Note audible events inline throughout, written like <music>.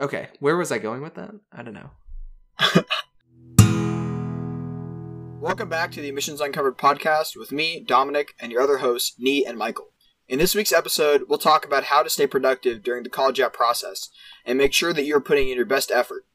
Okay, where was I going with that? I don't know. <laughs> Welcome back to the Admissions Uncovered podcast with me, Dominic, and your other hosts, Nee and Michael. In this week's episode, we'll talk about how to stay productive during the college app process and make sure that you're putting in your best effort.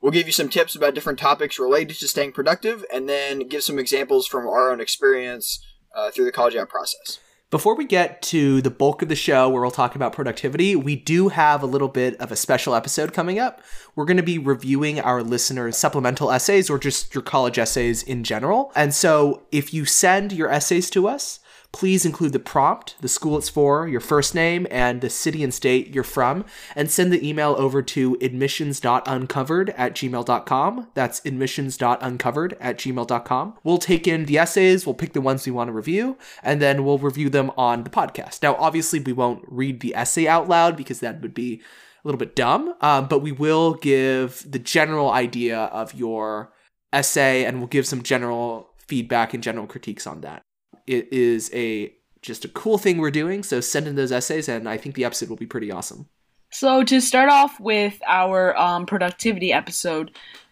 We'll give you some tips about different topics related to staying productive and then give some examples from our own experience uh, through the college app process. Before we get to the bulk of the show where we'll talk about productivity, we do have a little bit of a special episode coming up. We're going to be reviewing our listeners' supplemental essays or just your college essays in general. And so if you send your essays to us, please include the prompt, the school it's for, your first name, and the city and state you're from, and send the email over to admissions.uncovered at gmail.com. That's admissions.uncovered at gmail.com. We'll take in the essays, we'll pick the ones we want to review, and then we'll review them on the podcast. Now, obviously, we won't read the essay out loud because that would be a little bit dumb, um, but we will give the general idea of your essay and we'll give some general feedback and general critiques on that it is a just a cool thing we're doing. So send in those essays, and I think the episode will be pretty awesome. So to start off with our um, productivity episode,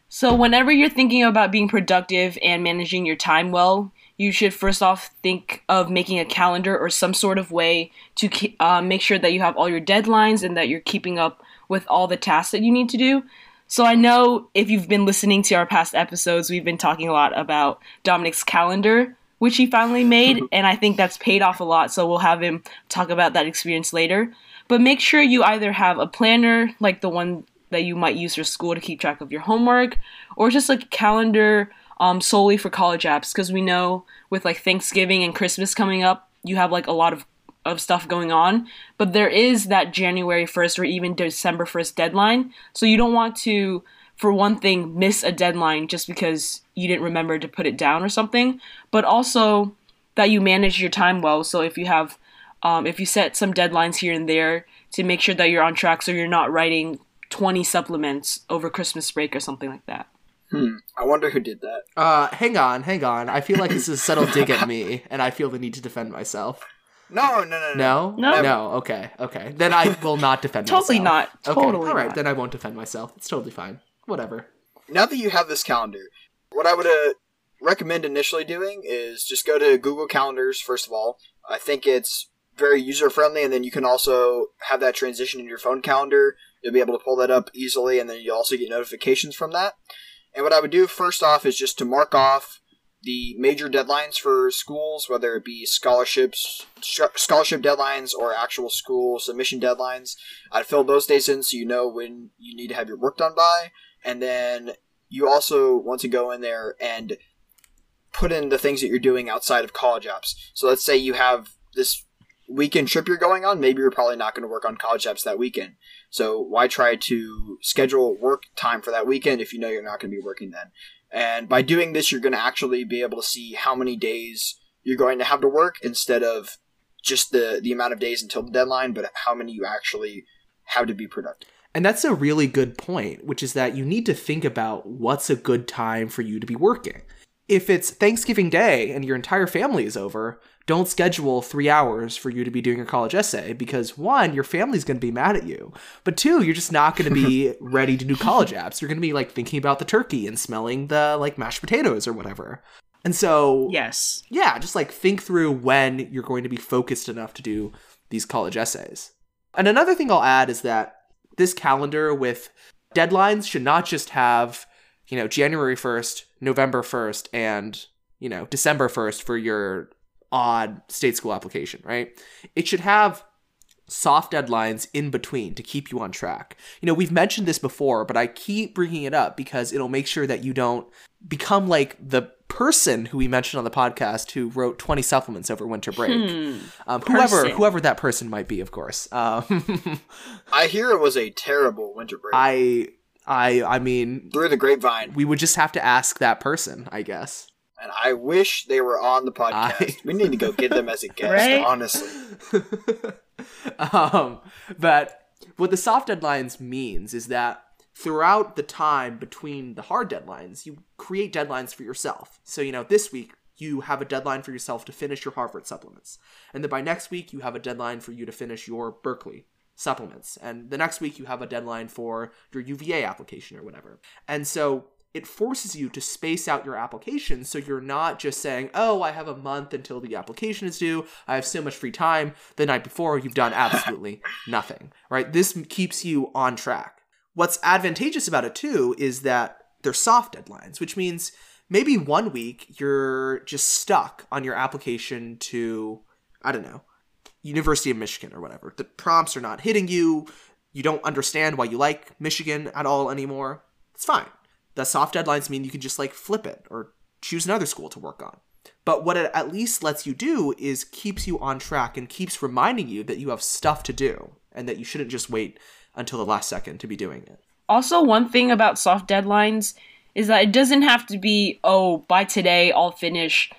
so whenever you're thinking about being productive and managing your time well, you should first off think of making a calendar or some sort of way to uh, make sure that you have all your deadlines and that you're keeping up with all the tasks that you need to do. So I know if you've been listening to our past episodes, we've been talking a lot about Dominic's calendar, which he finally made, and I think that's paid off a lot. So we'll have him talk about that experience later. But make sure you either have a planner like the one that you might use for school to keep track of your homework, or just like a calendar um, solely for college apps, because we know with like Thanksgiving and Christmas coming up, you have like a lot of of stuff going on, but there is that January 1st or even December 1st deadline. So you don't want to for one thing, miss a deadline just because you didn't remember to put it down or something, but also that you manage your time well. So if you have, um, if you set some deadlines here and there to make sure that you're on track so you're not writing 20 supplements over Christmas break or something like that. Hmm. I wonder who did that. Uh, hang on, hang on. I feel like this is a subtle dig at <laughs> me, and I feel the need to defend myself. No, no, no, no. No? No? Okay, okay. Then I will not defend Totally myself. not. Okay, Totally all right. not. Then I won't defend myself. It's totally fine. Whatever. Now that you have this calendar, what I would uh, recommend initially doing is just go to Google Calendars first of all. I think it's very user friendly, and then you can also have that transition in your phone calendar. You'll be able to pull that up easily, and then you'll also get notifications from that. And what I would do first off is just to mark off the major deadlines for schools, whether it be scholarships, sh- scholarship deadlines, or actual school submission deadlines. I'd fill those days in so you know when you need to have your work done by, and then you also want to go in there and put in the things that you're doing outside of college apps. So let's say you have this weekend trip you're going on, maybe you're probably not going to work on college apps that weekend. So why try to schedule work time for that weekend if you know you're not going to be working then? And by doing this, you're going to actually be able to see how many days you're going to have to work instead of just the, the amount of days until the deadline, but how many you actually have to be productive. And that's a really good point, which is that you need to think about what's a good time for you to be working. If it's Thanksgiving Day and your entire family is over, don't schedule three hours for you to be doing your college essay because one, your family's going to be mad at you, but two, you're just not going to be <laughs> ready to do college apps. You're going to be like thinking about the turkey and smelling the like mashed potatoes or whatever. And so, Yes. yeah, just like think through when you're going to be focused enough to do these college essays. And another thing I'll add is that this calendar with deadlines should not just have, you know, January 1st, November 1st, and, you know, December 1st for your odd state school application, right? It should have soft deadlines in between to keep you on track. You know, we've mentioned this before, but I keep bringing it up because it'll make sure that you don't become like the person who we mentioned on the podcast who wrote 20 supplements over winter break. Hmm. Um, whoever Person. whoever that person might be, of course. Um, I hear it was a terrible winter break. I I I mean, through the grapevine, we would just have to ask that person, I guess. and I wish they were on the podcast. I- We need to go get them as a <laughs> guest, Right? honestly. <laughs> um, but what the soft deadlines means is that throughout the time between the hard deadlines, you create deadlines for yourself. So, you know, this week you have a deadline for yourself to finish your Harvard supplements. And then by next week you have a deadline for you to finish your Berkeley supplements. And the next week you have a deadline for your UVA application or whatever. And so it forces you to space out your application so you're not just saying, oh, I have a month until the application is due. I have so much free time. The night before, you've done absolutely <laughs> nothing, right? This keeps you on track. What's advantageous about it too is that they're soft deadlines, which means maybe one week you're just stuck on your application to, I don't know, University of Michigan or whatever. The prompts are not hitting you. You don't understand why you like Michigan at all anymore. It's fine the soft deadlines mean you can just like flip it or choose another school to work on. But what it at least lets you do is keeps you on track and keeps reminding you that you have stuff to do and that you shouldn't just wait until the last second to be doing it. Also, one thing about soft deadlines is that it doesn't have to be, oh, by today I'll finish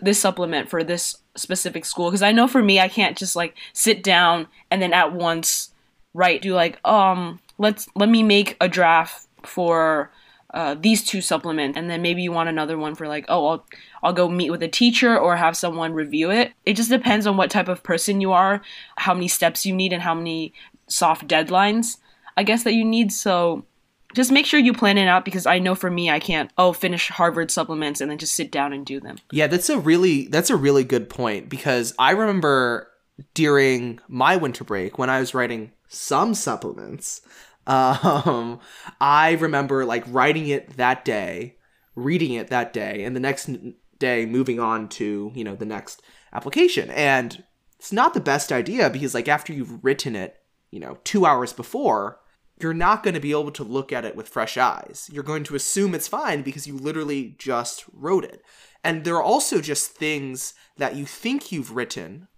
this supplement for this specific school. Because I know for me, I can't just like sit down and then at once write, do like, um, let's let me make a draft for uh, these two supplements and then maybe you want another one for like oh I'll I'll go meet with a teacher or have someone review it. It just depends on what type of person you are, how many steps you need and how many soft deadlines I guess that you need. So just make sure you plan it out because I know for me I can't oh finish Harvard supplements and then just sit down and do them. Yeah, that's a really that's a really good point because I remember during my winter break when I was writing some supplements, <laughs> um, I remember like writing it that day, reading it that day, and the next day moving on to, you know, the next application. And it's not the best idea because like after you've written it, you know, 2 hours before, you're not going to be able to look at it with fresh eyes. You're going to assume it's fine because you literally just wrote it. And there are also just things that you think you've written,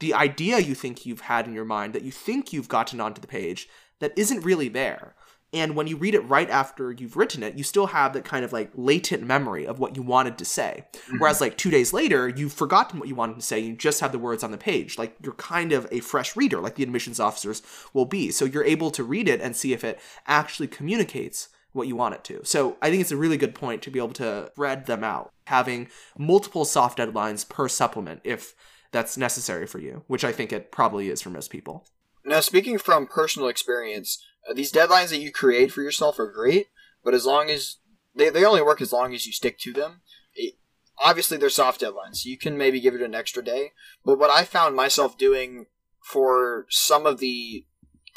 the idea you think you've had in your mind that you think you've gotten onto the page that isn't really there. And when you read it right after you've written it, you still have that kind of like latent memory of what you wanted to say. Mm-hmm. Whereas like two days later, you've forgotten what you wanted to say. You just have the words on the page. Like you're kind of a fresh reader, like the admissions officers will be. So you're able to read it and see if it actually communicates what you want it to. So I think it's a really good point to be able to spread them out, having multiple soft deadlines per supplement if that's necessary for you, which I think it probably is for most people. Now, speaking from personal experience, Uh, these deadlines that you create for yourself are great, but as long as they, they only work as long as you stick to them. It, obviously, they're soft deadlines, so you can maybe give it an extra day. But what I found myself doing for some of the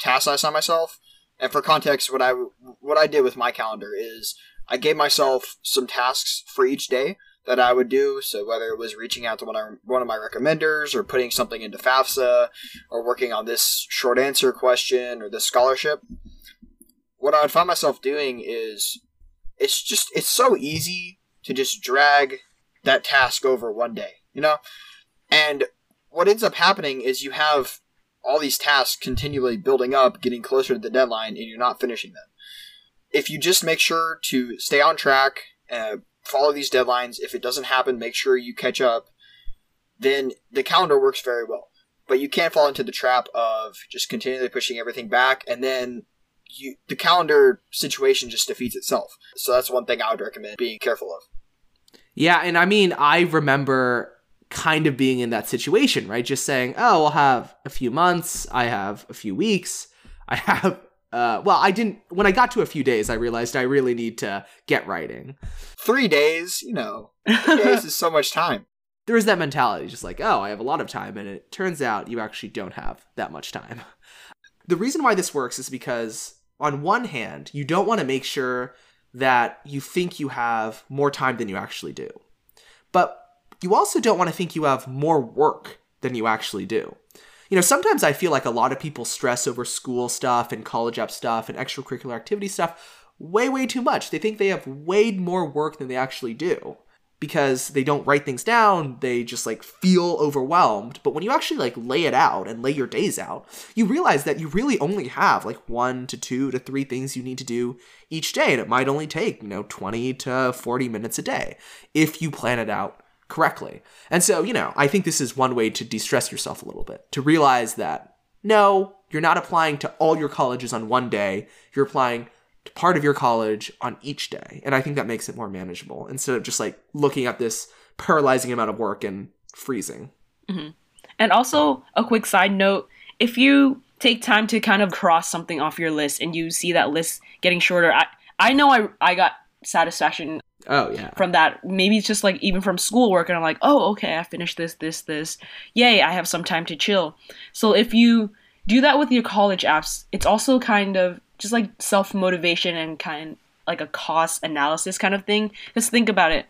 tasks I assigned myself, and for context, what I what I did with my calendar is I gave myself some tasks for each day that I would do. So whether it was reaching out to one of, one of my recommenders or putting something into FAFSA or working on this short answer question or this scholarship, what I would find myself doing is it's just it's so easy to just drag that task over one day, you know? And what ends up happening is you have all these tasks continually building up, getting closer to the deadline, and you're not finishing them. If you just make sure to stay on track, uh, follow these deadlines. If it doesn't happen, make sure you catch up. Then the calendar works very well. But you can't fall into the trap of just continually pushing everything back and then you the calendar situation just defeats itself. So that's one thing I would recommend being careful of. Yeah, and I mean, I remember kind of being in that situation, right? Just saying, "Oh, I'll have a few months, I have a few weeks, I <laughs> have uh, well, I didn't. When I got to a few days, I realized I really need to get writing. Three days, you know, three days is so much time. <laughs> There is that mentality, just like, oh, I have a lot of time, and it turns out you actually don't have that much time. <laughs> The reason why this works is because, on one hand, you don't want to make sure that you think you have more time than you actually do, but you also don't want to think you have more work than you actually do you know, sometimes I feel like a lot of people stress over school stuff and college app stuff and extracurricular activity stuff way, way too much. They think they have way more work than they actually do because they don't write things down. They just like feel overwhelmed. But when you actually like lay it out and lay your days out, you realize that you really only have like one to two to three things you need to do each day. And it might only take, you know, 20 to 40 minutes a day if you plan it out correctly. And so, you know, I think this is one way to de stress yourself a little bit, to realize that no, you're not applying to all your colleges on one day, you're applying to part of your college on each day. And I think that makes it more manageable instead of just like looking at this paralyzing amount of work and freezing. Mm-hmm. And also, a quick side note if you take time to kind of cross something off your list and you see that list getting shorter. I I know I I got satisfaction Oh yeah. from that. Maybe it's just like even from schoolwork, and I'm like, oh, okay, I finished this, this, this. Yay, I have some time to chill. So if you do that with your college apps, it's also kind of just like self motivation and kind like a cost analysis kind of thing. Just think about it.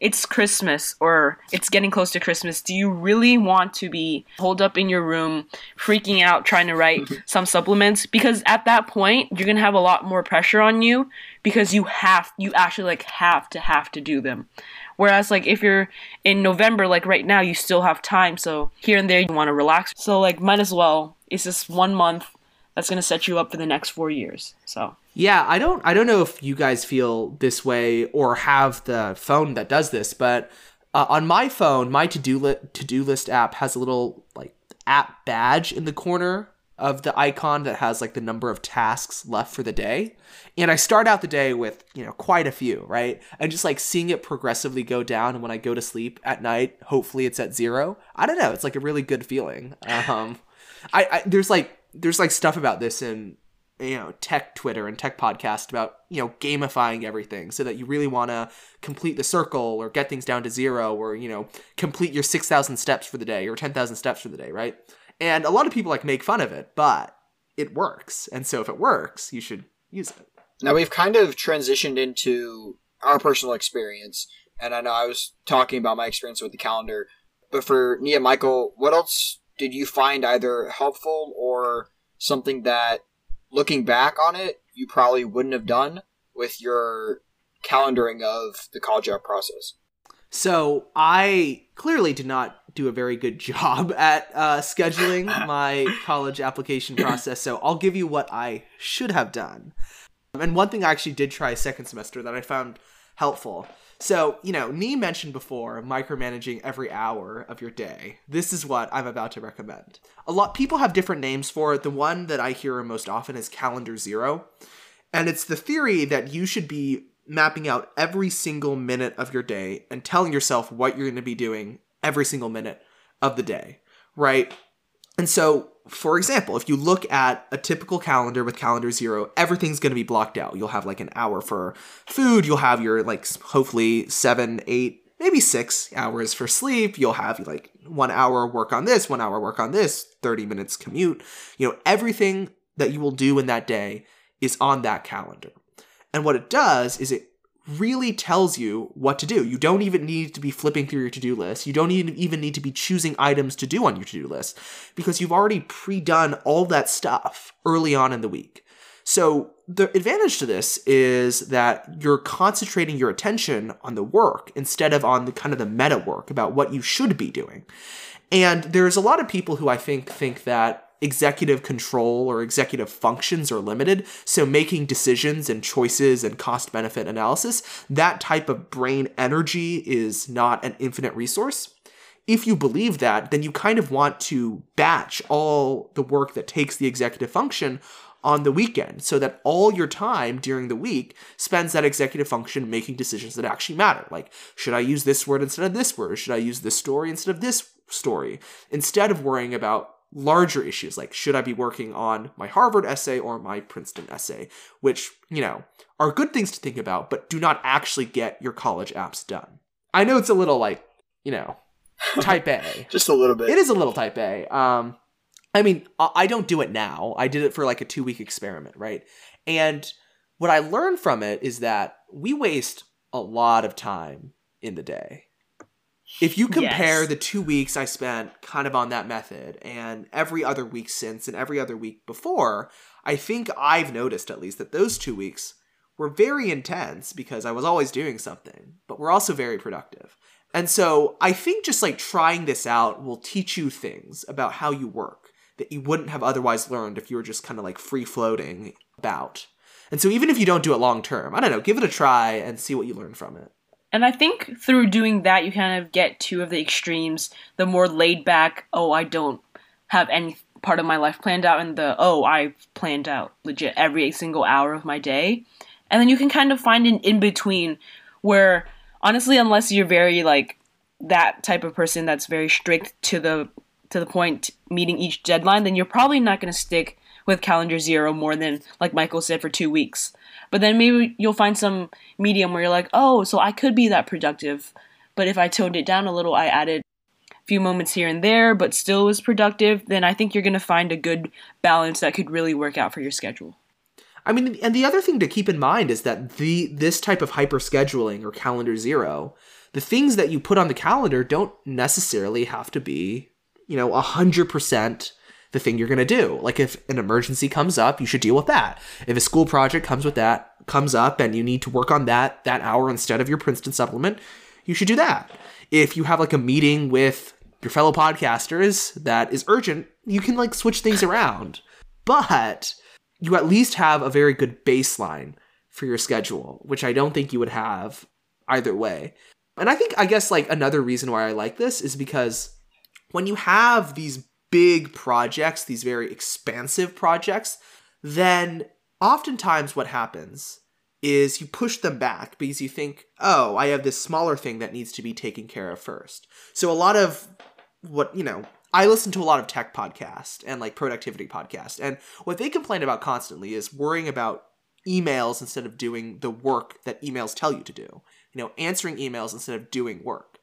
It's Christmas or it's getting close to Christmas. Do you really want to be holed up in your room, freaking out, trying to write <laughs> some supplements? Because at that point, you're gonna have a lot more pressure on you because you have, you actually like have to have to do them. Whereas like if you're in November, like right now, you still have time. So here and there, you want to relax. So like might as well. It's just one month that's gonna set you up for the next four years. So Yeah, I don't I don't know if you guys feel this way or have the phone that does this, but uh, on my phone, my to-do li- to-do list app has a little like app badge in the corner of the icon that has like the number of tasks left for the day. And I start out the day with, you know, quite a few, right? And just like seeing it progressively go down and when I go to sleep at night, hopefully it's at zero. I don't know, it's like a really good feeling. Um I, I there's like there's like stuff about this in you know tech twitter and tech podcast about you know gamifying everything so that you really want to complete the circle or get things down to zero or you know complete your 6000 steps for the day or 10000 steps for the day right and a lot of people like make fun of it but it works and so if it works you should use it Now we've kind of transitioned into our personal experience, and I know I was talking about my experience with the calendar, but for Nia Michael, what else did you find either helpful or something that, looking back on it, you probably wouldn't have done with your calendaring of the college app process? So I clearly did not do a very good job <laughs> at uh, scheduling my college application process. So I'll give you what I should have done. And one thing I actually did try second semester that I found helpful. So, you know, Nee mentioned before micromanaging every hour of your day. This is what I'm about to recommend. A lot people have different names for it. The one that I hear most often is calendar zero. And it's the theory that you should be mapping out every single minute of your day and telling yourself what you're going to be doing every single minute of the day, right? And so, for example, if you look at a typical calendar with calendar zero, everything's going to be blocked out. You'll have like an hour for food, you'll have your like hopefully seven, eight, maybe six hours for sleep. You'll have like one hour work on this, one hour work on this, 30 minutes commute. You know, everything that you will do in that day is on that calendar. And what it does is it really tells you what to do. You don't even need to be flipping through your to do list. You don't even need to be choosing items to do on your to do list because you've already pre done all that stuff early on in the week. So, the advantage to this is that you're concentrating your attention on the work instead of on the kind of the meta work about what you should be doing. And there's a lot of people who I think think that executive control or executive functions are limited. So making decisions and choices and cost benefit analysis, that type of brain energy is not an infinite resource. If you believe that, then you kind of want to batch all the work that takes the executive function on the weekend so that all your time during the week spends that executive function making decisions that actually matter. Like, should I use this word instead of this word? Should I use this story instead of this story? Instead of worrying about larger issues like should I be working on my Harvard essay or my Princeton essay, which, you know, are good things to think about, but do not actually get your college apps done. I know it's a little like, you know, <laughs> type A. Just a little bit. It is a little type A. Um, I mean, I I don't do it now. I did it for like a two week experiment, right? And what I learned from it is that we waste a lot of time in the day. If you compare Yes. the two weeks I spent kind of on that method and every other week since and every other week before, I think I've noticed at least that those two weeks were very intense because I was always doing something, but were also very productive. And so I think just like trying this out will teach you things about how you work that you wouldn't have otherwise learned if you were just kind of like free floating about. And so even if you don't do it long term, I don't know, give it a try and see what you learn from it. And I think through doing that, you kind of get two of the extremes the more laid back, oh, I don't have any part of my life planned out, and the, oh, I've planned out legit every single hour of my day. And then you can kind of find an in between where, honestly, unless you're very like that type of person that's very strict to the to the point meeting each deadline, then you're probably not going to stick with calendar zero more than, like Michael said, for two weeks. But then maybe you'll find some medium where you're like, oh, so I could be that productive. But if I toned it down a little, I added a few moments here and there, but still was productive, then I think you're going to find a good balance that could really work out for your schedule. I mean, and the other thing to keep in mind is that the this type of hyper scheduling or calendar zero, the things that you put on the calendar don't necessarily have to be, you know, hundred percent the thing you're gonna do. Like if an emergency comes up, you should deal with that. If a school project comes with that comes up and you need to work on that that hour instead of your Princeton supplement, you should do that. If you have like a meeting with your fellow podcasters that is urgent, you can like switch things around. But you at least have a very good baseline for your schedule, which I don't think you would have either way. And I think, I guess, like another reason why I like this is because when you have these big projects, these very expansive projects, then oftentimes what happens is you push them back because you think, oh, I have this smaller thing that needs to be taken care of first. So a lot of what, you know, I listen to a lot of tech podcasts and like productivity podcasts, and what they complain about constantly is worrying about emails instead of doing the work that emails tell you to do. You know, answering emails instead of doing work.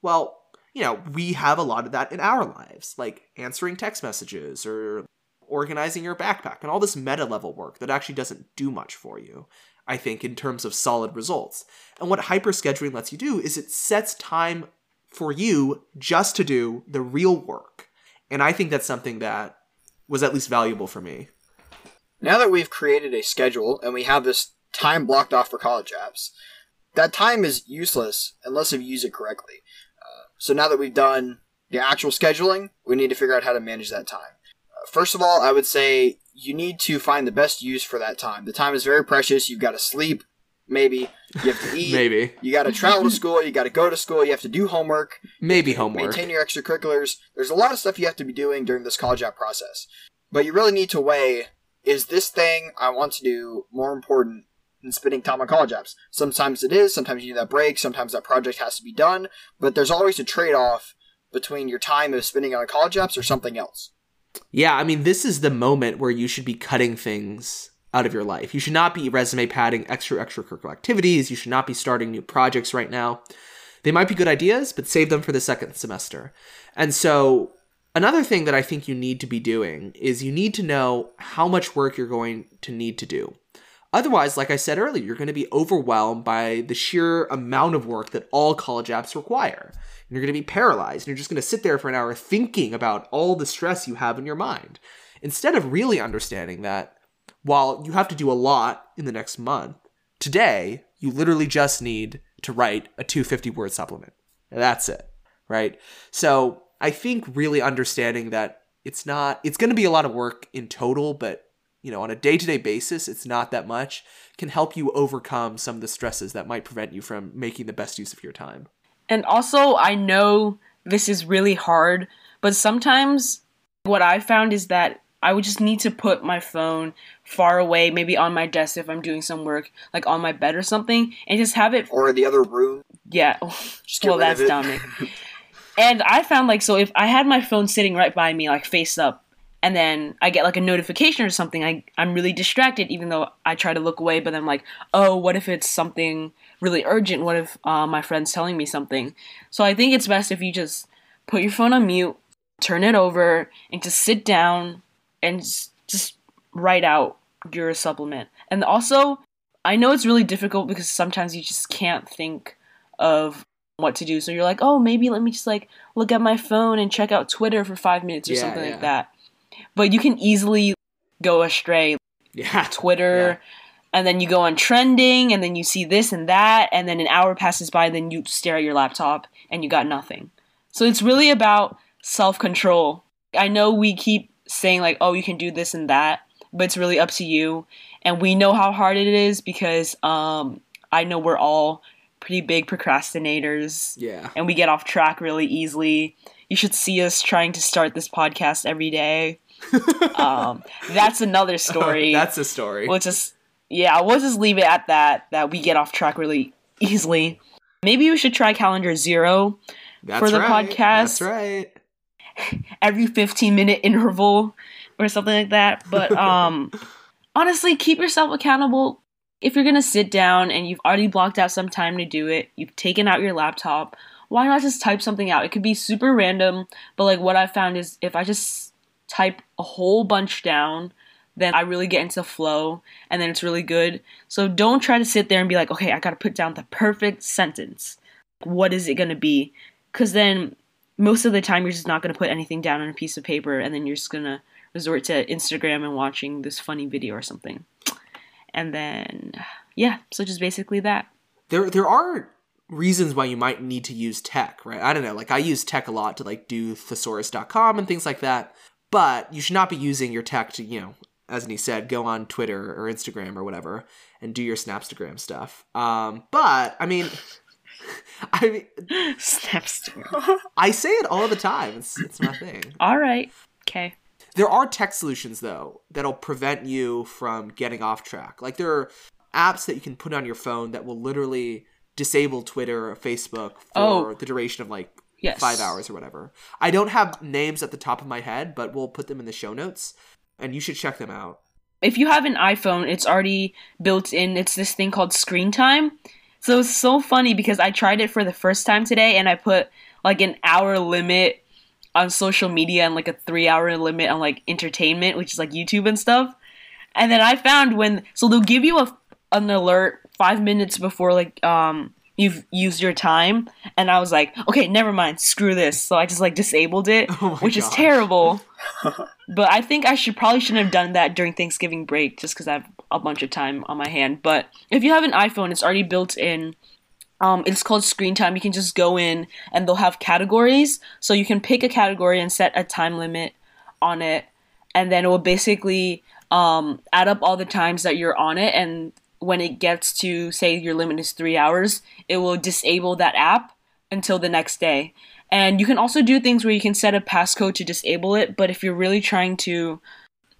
Well, you know, we have a lot of that in our lives, like answering text messages or organizing your backpack and all this meta level work that actually doesn't do much for you. I think in terms of solid results. And what hyper scheduling lets you do is it sets time for you just to do the real work. And I think that's something that was at least valuable for me. Now that we've created a schedule and we have this time blocked off for college apps, that time is useless unless you use it correctly. So now that we've done the actual scheduling, we need to figure out how to manage that time. Uh, first of all, I would say you need to find the best use for that time. The time is very precious. You've got to sleep, maybe. You have to <laughs> eat. Maybe. You got to travel to school. You got to go to school. You have to do homework. Maybe homework. Maintain your extracurriculars. There's a lot of stuff you have to be doing during this college app process. But you really need to weigh is this thing I want to do more important than spending time on college apps? Sometimes it is. Sometimes you need that break. Sometimes that project has to be done. But there's always a trade off between your time of spending on college apps or something else. Yeah, I mean, this is the moment where you should be cutting things out of your life. You should not be resume padding extra extracurricular activities. You should not be starting new projects right now. They might be good ideas, but save them for the second semester. And so, another thing that I think you need to be doing is you need to know how much work you're going to need to do. Otherwise, like I said earlier, you're going to be overwhelmed by the sheer amount of work that all college apps require. And you're going to be paralyzed. And you're just going to sit there for an hour thinking about all the stress you have in your mind. Instead of really understanding that while you have to do a lot in the next month, today you literally just need to write a 250 word supplement. And that's it, right? So I think really understanding that it's not, it's going to be a lot of work in total, but you know, on a day to day basis, it's not that much, can help you overcome some of the stresses that might prevent you from making the best use of your time. And also, I know this is really hard, but sometimes what I found is that I would just need to put my phone far away, maybe on my desk if I'm doing some work, like on my bed or something, and just have it. Or in the other room. Yeah. <laughs> well, that's dumb. and I found like so if I had my phone sitting right by me, like face up, and then I get like a notification or something, I I'm really distracted, even though I try to look away, but I'm like, oh, what if it's something really urgent? What if uh, my friend's telling me something? So I think it's best if you just put your phone on mute, turn it over, and just sit down and just write out your supplement. And also, I know it's really difficult because sometimes you just can't think of what to do. So you're like, oh, maybe let me just like look at my phone and check out Twitter for five minutes or yeah, something yeah. like that. But you can easily go astray. Yeah. Twitter. Yeah. And then you go on trending, and then you see this and that, and then an hour passes by, and then you stare at your laptop and you got nothing. So it's really about self control. I know we keep saying like, oh, you can do this and that, but it's really up to you. And we know how hard it is because um, I know we're all pretty big procrastinators. Yeah. And we get off track really easily. You should see us trying to start this podcast every day. <laughs> um, that's another story. <laughs> that's a story. We'll just yeah, we'll just leave it at that. That we get off track really easily. Maybe we should try calendar zero that's for the right. podcast. That's right. <laughs> every 15 minute interval or something like that. But um honestly, keep yourself accountable. If you're going to sit down and you've already blocked out some time to do it, you've taken out your laptop, why not just type something out? It could be super random, but like what I found is if I just type a whole bunch down, then I really get into flow and then it's really good. So don't try to sit there and be like, okay, I gotta put down the perfect sentence. What is it gonna be? Because then most of the time you're just not gonna put anything down on a piece of paper and then you're just gonna resort to Instagram and watching this funny video or something. And then, yeah, so just basically that. There, there are reasons why you might need to use tech, right? I don't know. Like I use tech a lot to like do thesaurus.com and things like that. But you should not be using your tech to, you know, as he said, go on Twitter or Instagram or whatever and do your Snapstagram stuff. Um, but I mean, <laughs> I mean, Snapstagram. <laughs> I say it all the time. It's it's my thing. All right. Okay. There are tech solutions though that'll prevent you from getting off track. Like there are apps that you can put on your phone that will literally disable Twitter or Facebook for Oh. the duration of like Yes. five hours or whatever. I don't have names at the top of my head, but we'll put them in the show notes, and you should check them out. if you have an iPhone, it's already built in. It's this thing called screen time. So it's so funny because I tried it for the first time today and I put like an hour limit on social media and like a three hour limit on like entertainment, which is like YouTube and stuff. And then I found when so they'll give you a an alert five minutes before like um you've used your time and I was like, okay, never mind, screw this. So I just like disabled it, <laughs> Oh which is terrible. <laughs> But I think I should probably shouldn't have done that during Thanksgiving break just because I have a bunch of time on my hand. But if you have an iPhone, it's already built in. Um, it's called Screen Time. You can just go in and they'll have categories. So you can pick a category and set a time limit on it, and then it will basically um, add up all the times that you're on it. And when it gets to say your limit is three hours, it will disable that app until the next day. And you can also do things where you can set a passcode to disable it, but if you're really trying to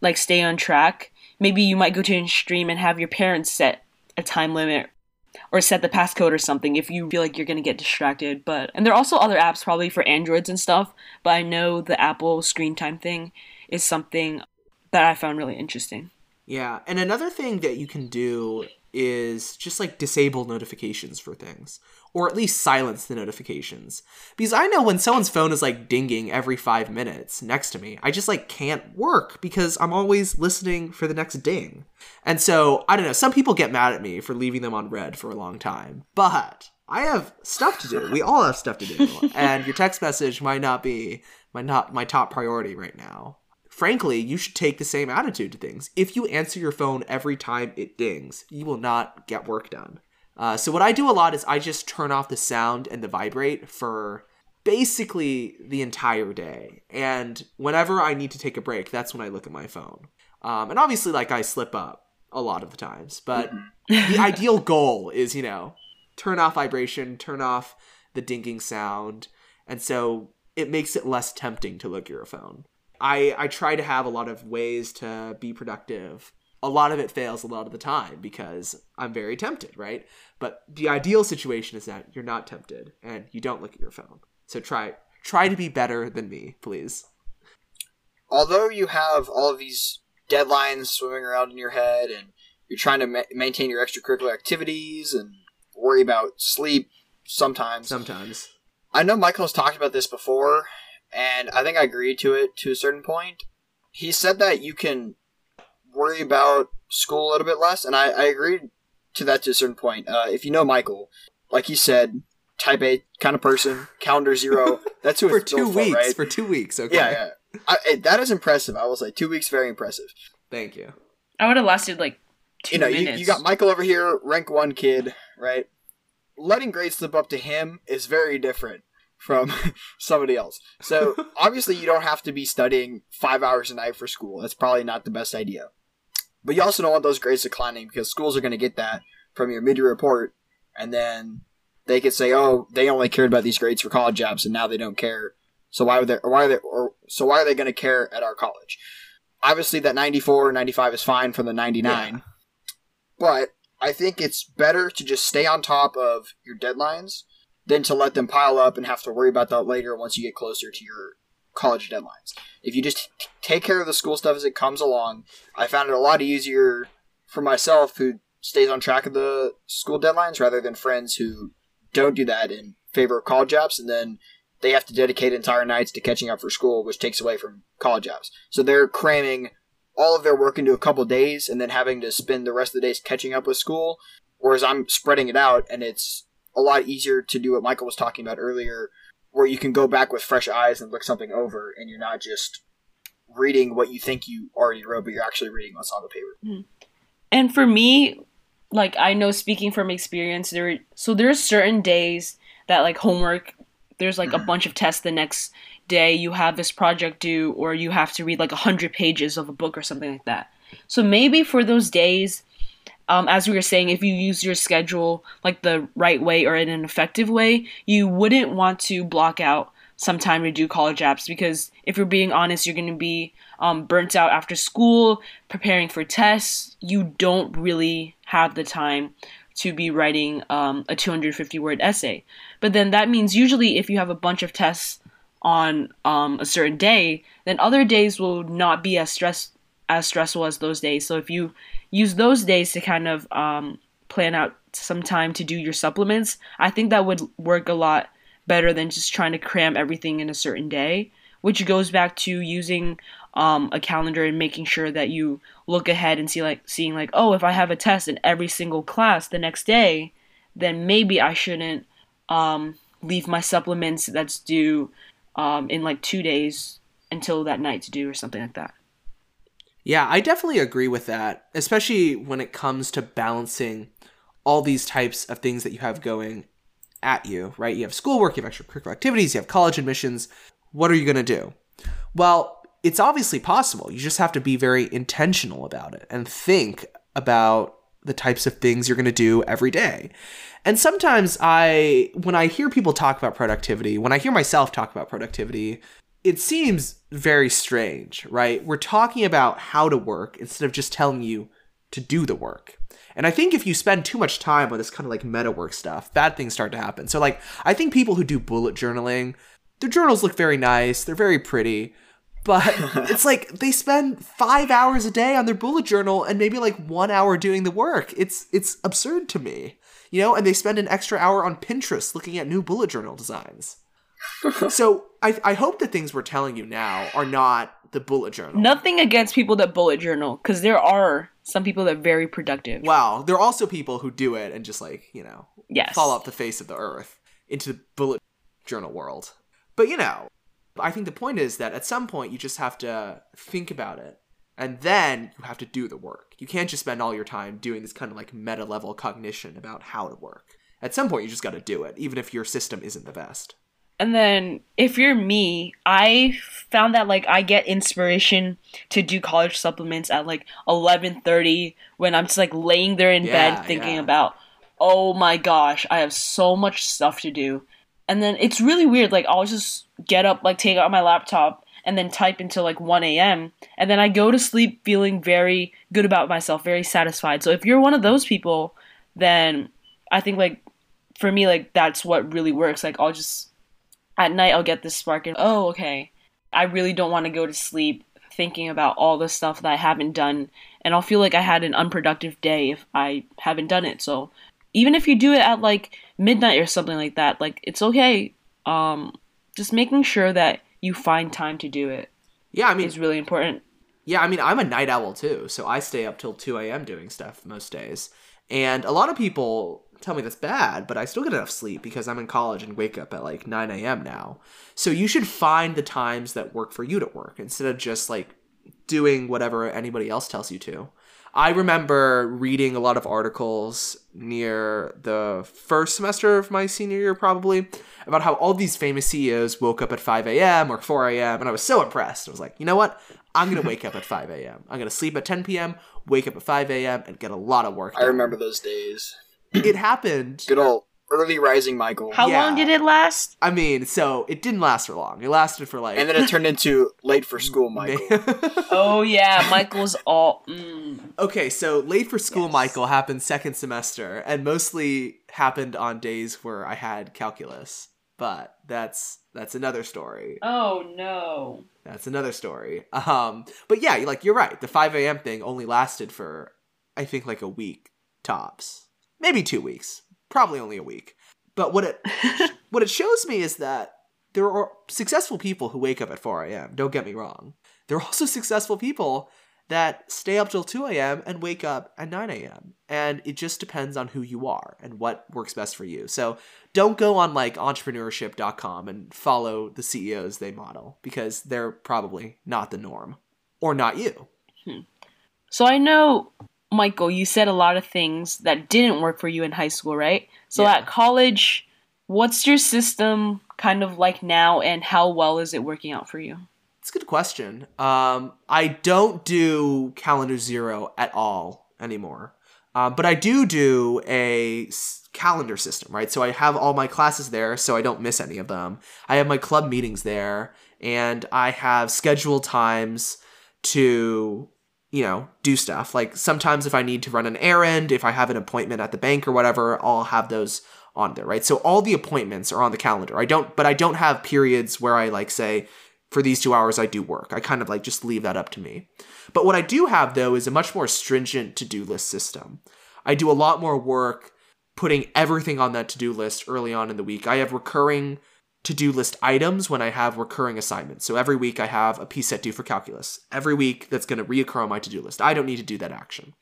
like stay on track, maybe you might go to a stream and have your parents set a time limit or set the passcode or something if you feel like you're going to get distracted. But and there are also other apps probably for Androids and stuff, but I know the Apple screen time thing is something that I found really interesting. Yeah, and another thing that you can do is just like disable notifications for things, or at least silence the notifications. Because I know when someone's phone is like dinging every five minutes next to me, I just like can't work because I'm always listening for the next ding. And so, I don't know, some people get mad at me for leaving them on read for a long time, but I have stuff to do. We all have stuff to do, <laughs> and your text message might not be my not my top priority right now frankly, you should take the same attitude to things. If you answer your phone every time it dings, you will not get work done. Uh, so what I do a lot is I just turn off the sound and the vibrate for basically the entire day. And whenever I need to take a break, that's when I look at my phone. Um, and obviously, like I slip up a lot of the times, but the <laughs> ideal goal is, you know, turn off vibration, turn off the dinging sound, and so it makes it less tempting to look at your phone. I I try to have a lot of ways to be productive. A lot of it fails a lot of the time because I'm very tempted, right? But the ideal situation is that you're not tempted and you don't look at your phone. So try try to be better than me, please. although you have all of these deadlines swimming around in your head and you're trying to ma- maintain your extracurricular activities and worry about sleep sometimes Sometimes. i know michael's talked about this before and i think i agreed to it to a certain point he said that you can worry about school a little bit less and i, I agreed to that to a certain point uh, if you know michael like he said type a kind of person calendar zero <laughs> that's who For it's built two weeks. right? For two weeks, okay. yeah yeah I, I- that is impressive i will say two weeks very impressive Thank you. I would have lasted like two you know, you, you got Michael over here, rank one kid, right? Letting grades slip up to him is very different from <laughs> somebody else. So <laughs> obviously, you don't have to be studying five hours a night for school. That's probably not the best idea. But you also don't want those grades declining because schools are going to get that from your mid-year report, and then they could say, "Oh, they only cared about these grades for college apps, and now they don't care." So why would they? Or why are they? Or so why are they going to care at our college? Obviously, that 94 or 95 is fine from the 99 Yeah. but I think it's better to just stay on top of your deadlines than to let them pile up and have to worry about that later once you get closer to your college deadlines. If you just t- take care of the school stuff as it comes along, I found it a lot easier for myself who stays on track of the school deadlines rather than friends who don't do that in favor of college apps and then they have to dedicate entire nights to catching up for school, which takes away from college apps. So they're cramming all of their work into a couple days and then having to spend the rest of the days catching up with school. Whereas I'm spreading it out and it's a lot easier to do what Michael was talking about earlier, where you can go back with fresh eyes and look something over and you're not just reading what you think you already wrote, but you're actually reading what's on the paper. Hmm. And for me, like I know speaking from experience, there so there's certain days that like homework, there's like a mm-hmm. bunch of tests the next day, you have this project due, or you have to read like a hundred pages of a book or something like that. So maybe for those days, um, as we were saying, if you use your schedule like the right way or in an effective way, you wouldn't want to block out some time to do college apps because if you're being honest, you're going to be um, burnt out after school, preparing for tests. You don't really have the time to be writing um, a 250 word essay. But then that means usually if you have a bunch of tests on um, a certain day, then other days will not be as stress as stressful as those days. So if you use those days to kind of um, plan out some time to do your supplements, I think that would work a lot better than just trying to cram everything in a certain day. Which goes back to using um, a calendar and making sure that you look ahead and see like seeing like oh if I have a test in every single class the next day, then maybe I shouldn't um, leave my supplements that's due um, in like two days until that night to do or something like that. Yeah, I definitely agree with that, especially when it comes to balancing all these types of things that you have going at you, right? You have schoolwork, you have extracurricular activities, you have college admissions. What are you going to do? Well, it's obviously possible. You just have to be very intentional about it and think about the types of things you're going to do every day. And sometimes I, when I hear people talk about productivity, when I hear myself talk about productivity, it seems very strange, right? We're talking about how to work instead of just telling you to do the work. And I think if you spend too much time on this kind of like meta work stuff, bad things start to happen. So, like, I think people who do bullet journaling, their journals look very nice, they're very pretty, but <laughs> it's like they spend five hours a day on their bullet journal and maybe like one hour doing the work. It's it's absurd to me, you know. And they spend an extra hour on Pinterest looking at new bullet journal designs. <laughs> so I, I hope the things we're telling you now are not the bullet journal. Nothing against people that bullet journal, because there are some people that are very productive. Wow, there are also people who do it and just like you know Yes. fall off the face of the earth into the bullet journal world. But you know, I think the point is that at some point you just have to think about it and then you have to do the work. You can't just spend all your time doing this kind of like meta level cognition about how to work. At some point you just got to do it even if your system isn't the best. And then if you're me, I found that like I get inspiration to do college supplements at like 11:30 when I'm just like laying there in Yeah, bed thinking yeah. about oh my gosh, I have so much stuff to do. And then it's really weird like I'll just get up like take out my laptop and then type until like 1 a.m. and then I go to sleep feeling very good about myself, very satisfied. So if you're one of those people, then I think like for me like that's what really works. Like I'll just at night I'll get this spark and oh okay I really don't want to go to sleep thinking about all the stuff that I haven't done and I'll feel like I had an unproductive day if I haven't done it so even if you do it at like midnight or something like that like it's okay um just making sure that you find time to do it Yeah, I mean, is really important Yeah, I mean, I'm a night owl too, so I stay up till 2 a.m. doing stuff most days. And a lot of people tell me that's bad, but I still get enough sleep because I'm in college and wake up at like 9 a.m. now. So you should find the times that work for you to work instead of just like doing whatever anybody else tells you to. I remember reading a lot of articles near the first semester of my senior year, probably, about how all these famous CEOs woke up at 5 a.m. or 4 a.m. And I was so impressed. I was like, you know what? I'm going to wake up at 5 a.m. I'm going to sleep at 10 p.m., wake up at 5 a.m., and get a lot of work I remember those days. It happened. Good old early rising Michael. how Yeah. long did it last I mean, so it didn't last for long. It lasted for like. and then it turned into late for school <laughs> Michael. <laughs> oh yeah Michael's all mm. Okay, so late for school, Yes. Michael happened second semester, and mostly happened on days where I had calculus. but that's that's another story. Oh no. That's another story. Um, but yeah, like you're right. The 5 a.m. thing only lasted for, I think, like a week tops, maybe two weeks, probably only a week. But what it <laughs> what it shows me is that there are successful people who wake up at 4 a.m. Don't get me wrong. There are also <laughs> successful people that stay up till 2 a.m. and wake up at 9 a.m. And it just depends on who you are and what works best for you. So don't go on like entrepreneurship.com and follow the CEOs they model because they're probably not the norm or not you. Hmm. So I know, Michael, you said a lot of things that didn't work for you in high school, right? So Yeah. at college, what's your system kind of like now and how well is it working out for you? It's a good question. Um, I don't do calendar zero at all anymore, um, but I do do a s- calendar system, right? So I have all my classes there, so I don't miss any of them. I have my club meetings there, and I have scheduled times to, you know, do stuff. Like sometimes if I need to run an errand, if I have an appointment at the bank or whatever, I'll have those on there, right? So all the appointments are on the calendar. I don't, but I don't have periods where I like say, for these two hours I do work. I kind of like just leave that up to me. But what I do have though is a much more stringent to-do list system. I do a lot more work putting everything on that to-do list early on in the week. I have recurring to-do list items when I have recurring assignments. So every week I have a piece set due for calculus. Every week that's going to reoccur on my to-do list. I don't need to do that action.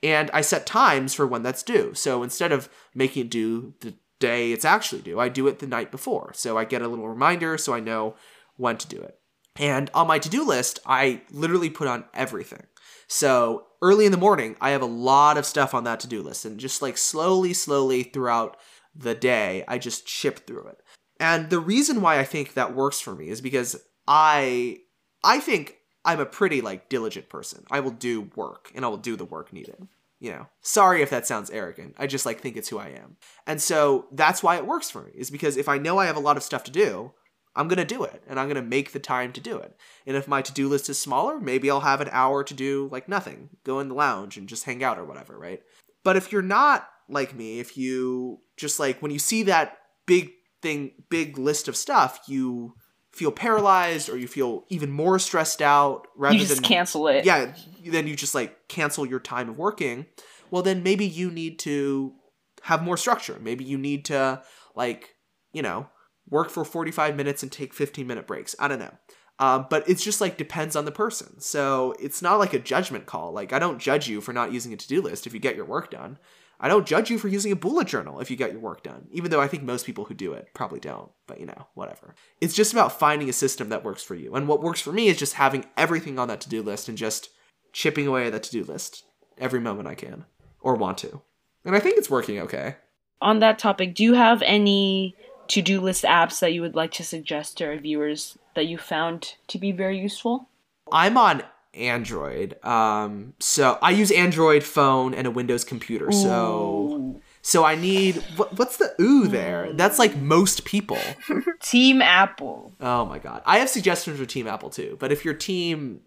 And I set times for when that's due. So instead of making it due the day it's actually due, I do it the night before. So I get a little reminder so I know when to do it. And on my to do list, I literally put on everything. So early in the morning, I have a lot of stuff on that to do list. And just like slowly, slowly throughout the day, I just chip through it. And the reason why I think that works for me is because I I think I'm a pretty like diligent person. I will do work and I will do the work needed. You know, sorry if that sounds arrogant. I just like think it's who I am. And so that's why it works for me, is because if I know I have a lot of stuff to do, I'm going to do it and I'm going to make the time to do it. And if my to do list is smaller, maybe I'll have an hour to do like nothing, go in the lounge and just hang out or whatever, right? But if you're not like me, if you just like when you see that big thing, big list of stuff, you feel paralyzed or you feel even more stressed out rather you just than cancel it. yeah, then you just like cancel your time of working. Well, then maybe you need to have more structure. Maybe you need to like, you know, work for 45 minutes and take 15 minute breaks. I don't know. Um, but it's just like depends on the person. So it's not like a judgment call. Like I don't judge you for not using a to-do list if you get your work done. I don't judge you for using a bullet journal if you get your work done, even though I think most people who do it probably don't. But you know, whatever. It's just about finding a system that works for you. And what works for me is just having everything on that to do list and just chipping away at that to do list every moment I can or want to. And I think it's working okay. On that topic, do you have any to-do list apps that you would like to suggest to our viewers that you found to be very useful? I'm on Android. Um, so I use Android phone and a Windows computer. So Ooh. so I need what, what's the ooh there? That's like most people. <laughs> Team Apple. Oh my god. I have suggestions for Team Apple too, but if you're Team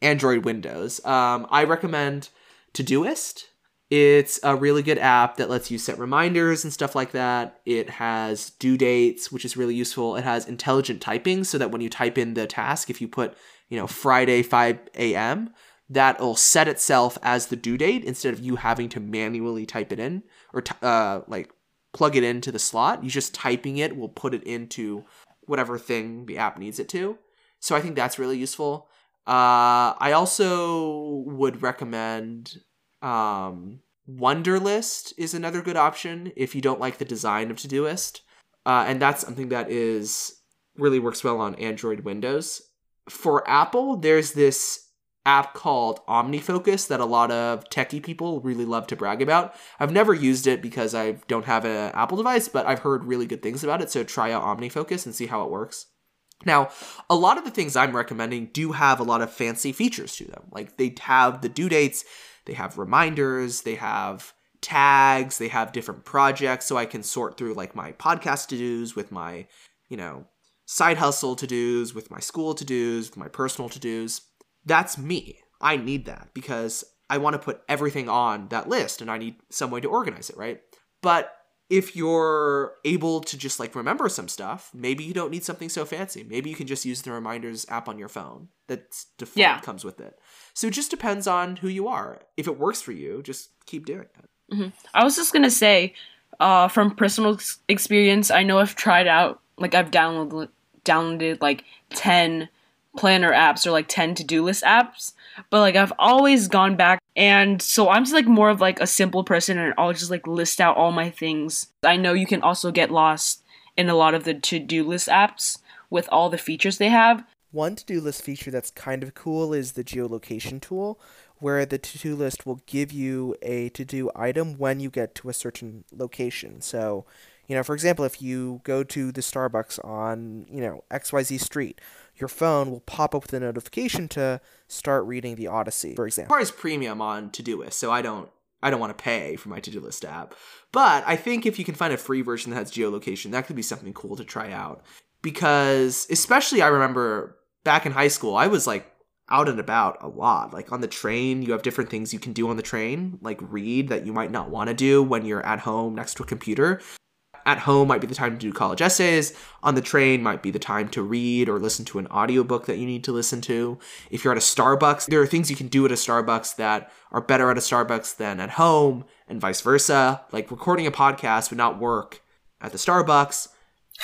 Android Windows, um, I recommend Todoist. It's a really good app that lets you set reminders and stuff like that. It has due dates, which is really useful. It has intelligent typing so that when you type in the task, if you put, you know, Friday 5 a.m., that'll set itself as the due date instead of you having to manually type it in or t- uh, like plug it into the slot. You just typing it will put it into whatever thing the app needs it to. So I think that's really useful. Uh, I also would recommend um, Wunderlist is another good option if you don't like the design of Todoist, uh, and that's something that is really works well on Android Windows. For Apple, there's this app called OmniFocus that a lot of techie people really love to brag about. I've never used it because I don't have an Apple device, but I've heard really good things about it. So try out OmniFocus and see how it works. Now, a lot of the things I'm recommending do have a lot of fancy features to them. Like they have the due dates, they have reminders, they have tags, they have different projects so I can sort through like my podcast to-dos with my, you know, side hustle to-dos, with my school to-dos, with my personal to-dos. That's me. I need that because I want to put everything on that list and I need some way to organize it, right? But if you're able to just like remember some stuff, maybe you don't need something so fancy. Maybe you can just use the reminders app on your phone that's default Yeah. comes with it. So it just depends on who you are. If it works for you, just keep doing it. I was just gonna say, uh, from personal experience, I know I've tried out, like I've downloaded downloaded like ten planner apps or like ten to do list apps, but like I've always gone back, and so I'm just like more of like a simple person, and I'll just like list out all my things. I know you can also get lost in a lot of the to do list apps with all the features they have. One to do list feature that's kind of cool is the geolocation tool, where the to do list will give you a to do item when you get to a certain location. So, you know, for example, if you go to the Starbucks on, you know, XYZ street, your phone will pop up with a notification to start reading the Odyssey, for example. Requires premium on Todoist, so I don't I don't want to pay for my to-do list app. But I think if you can find a free version that has geolocation, that could be something cool to try out. Because especially I remember back in high school, I was like out and about a lot. Like on the train, you have different things you can do on the train, like read that you might not want to do when you're at home next to a computer. At home might be the time to do college essays. On the train might be the time to read or listen to an audiobook that you need to listen to. If you're at a Starbucks, there are things you can do at a Starbucks that are better at a Starbucks than at home, and vice versa. Like recording a podcast would not work at the Starbucks.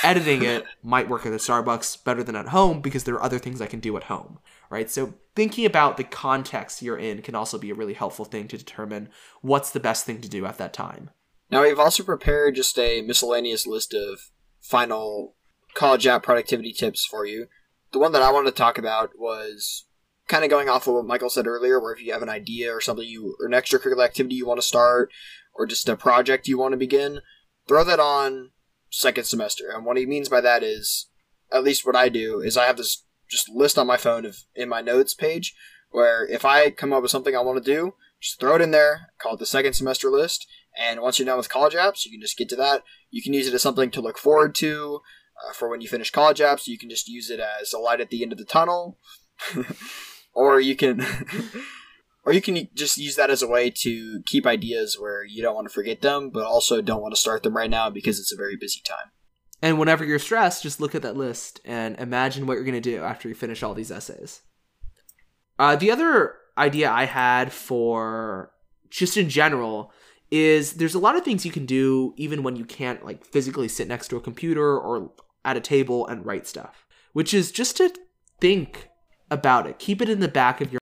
Editing it <laughs> might work at the Starbucks better than at home because there are other things I can do at home, right? So thinking about the context you're in can also be a really helpful thing to determine what's the best thing to do at that time. Now we've also prepared just a miscellaneous list of final college app productivity tips for you. The one that I wanted to talk about was kind of going off of what Michael said earlier, where if you have an idea or something you or an extracurricular activity you want to start, or just a project you want to begin, throw that on second semester. And what he means by that is, at least what I do, is I have this just list on my phone of in my notes page where if I come up with something I want to do, just throw it in there, call it the second semester list, and once you're done with college apps, you can just get to that. You can use it as something to look forward to uh, for when you finish college apps. You can just use it as a light at the end of the tunnel, <laughs> or you can, <laughs> or you can just use that as a way to keep ideas where you don't want to forget them, but also don't want to start them right now because it's a very busy time. And whenever you're stressed, just look at that list and imagine what you're going to do after you finish all these essays. Uh, the other idea I had for just in general is there's a lot of things you can do even when you can't like physically sit next to a computer or at a table and write stuff, which is just to think about it. Keep it in the back of your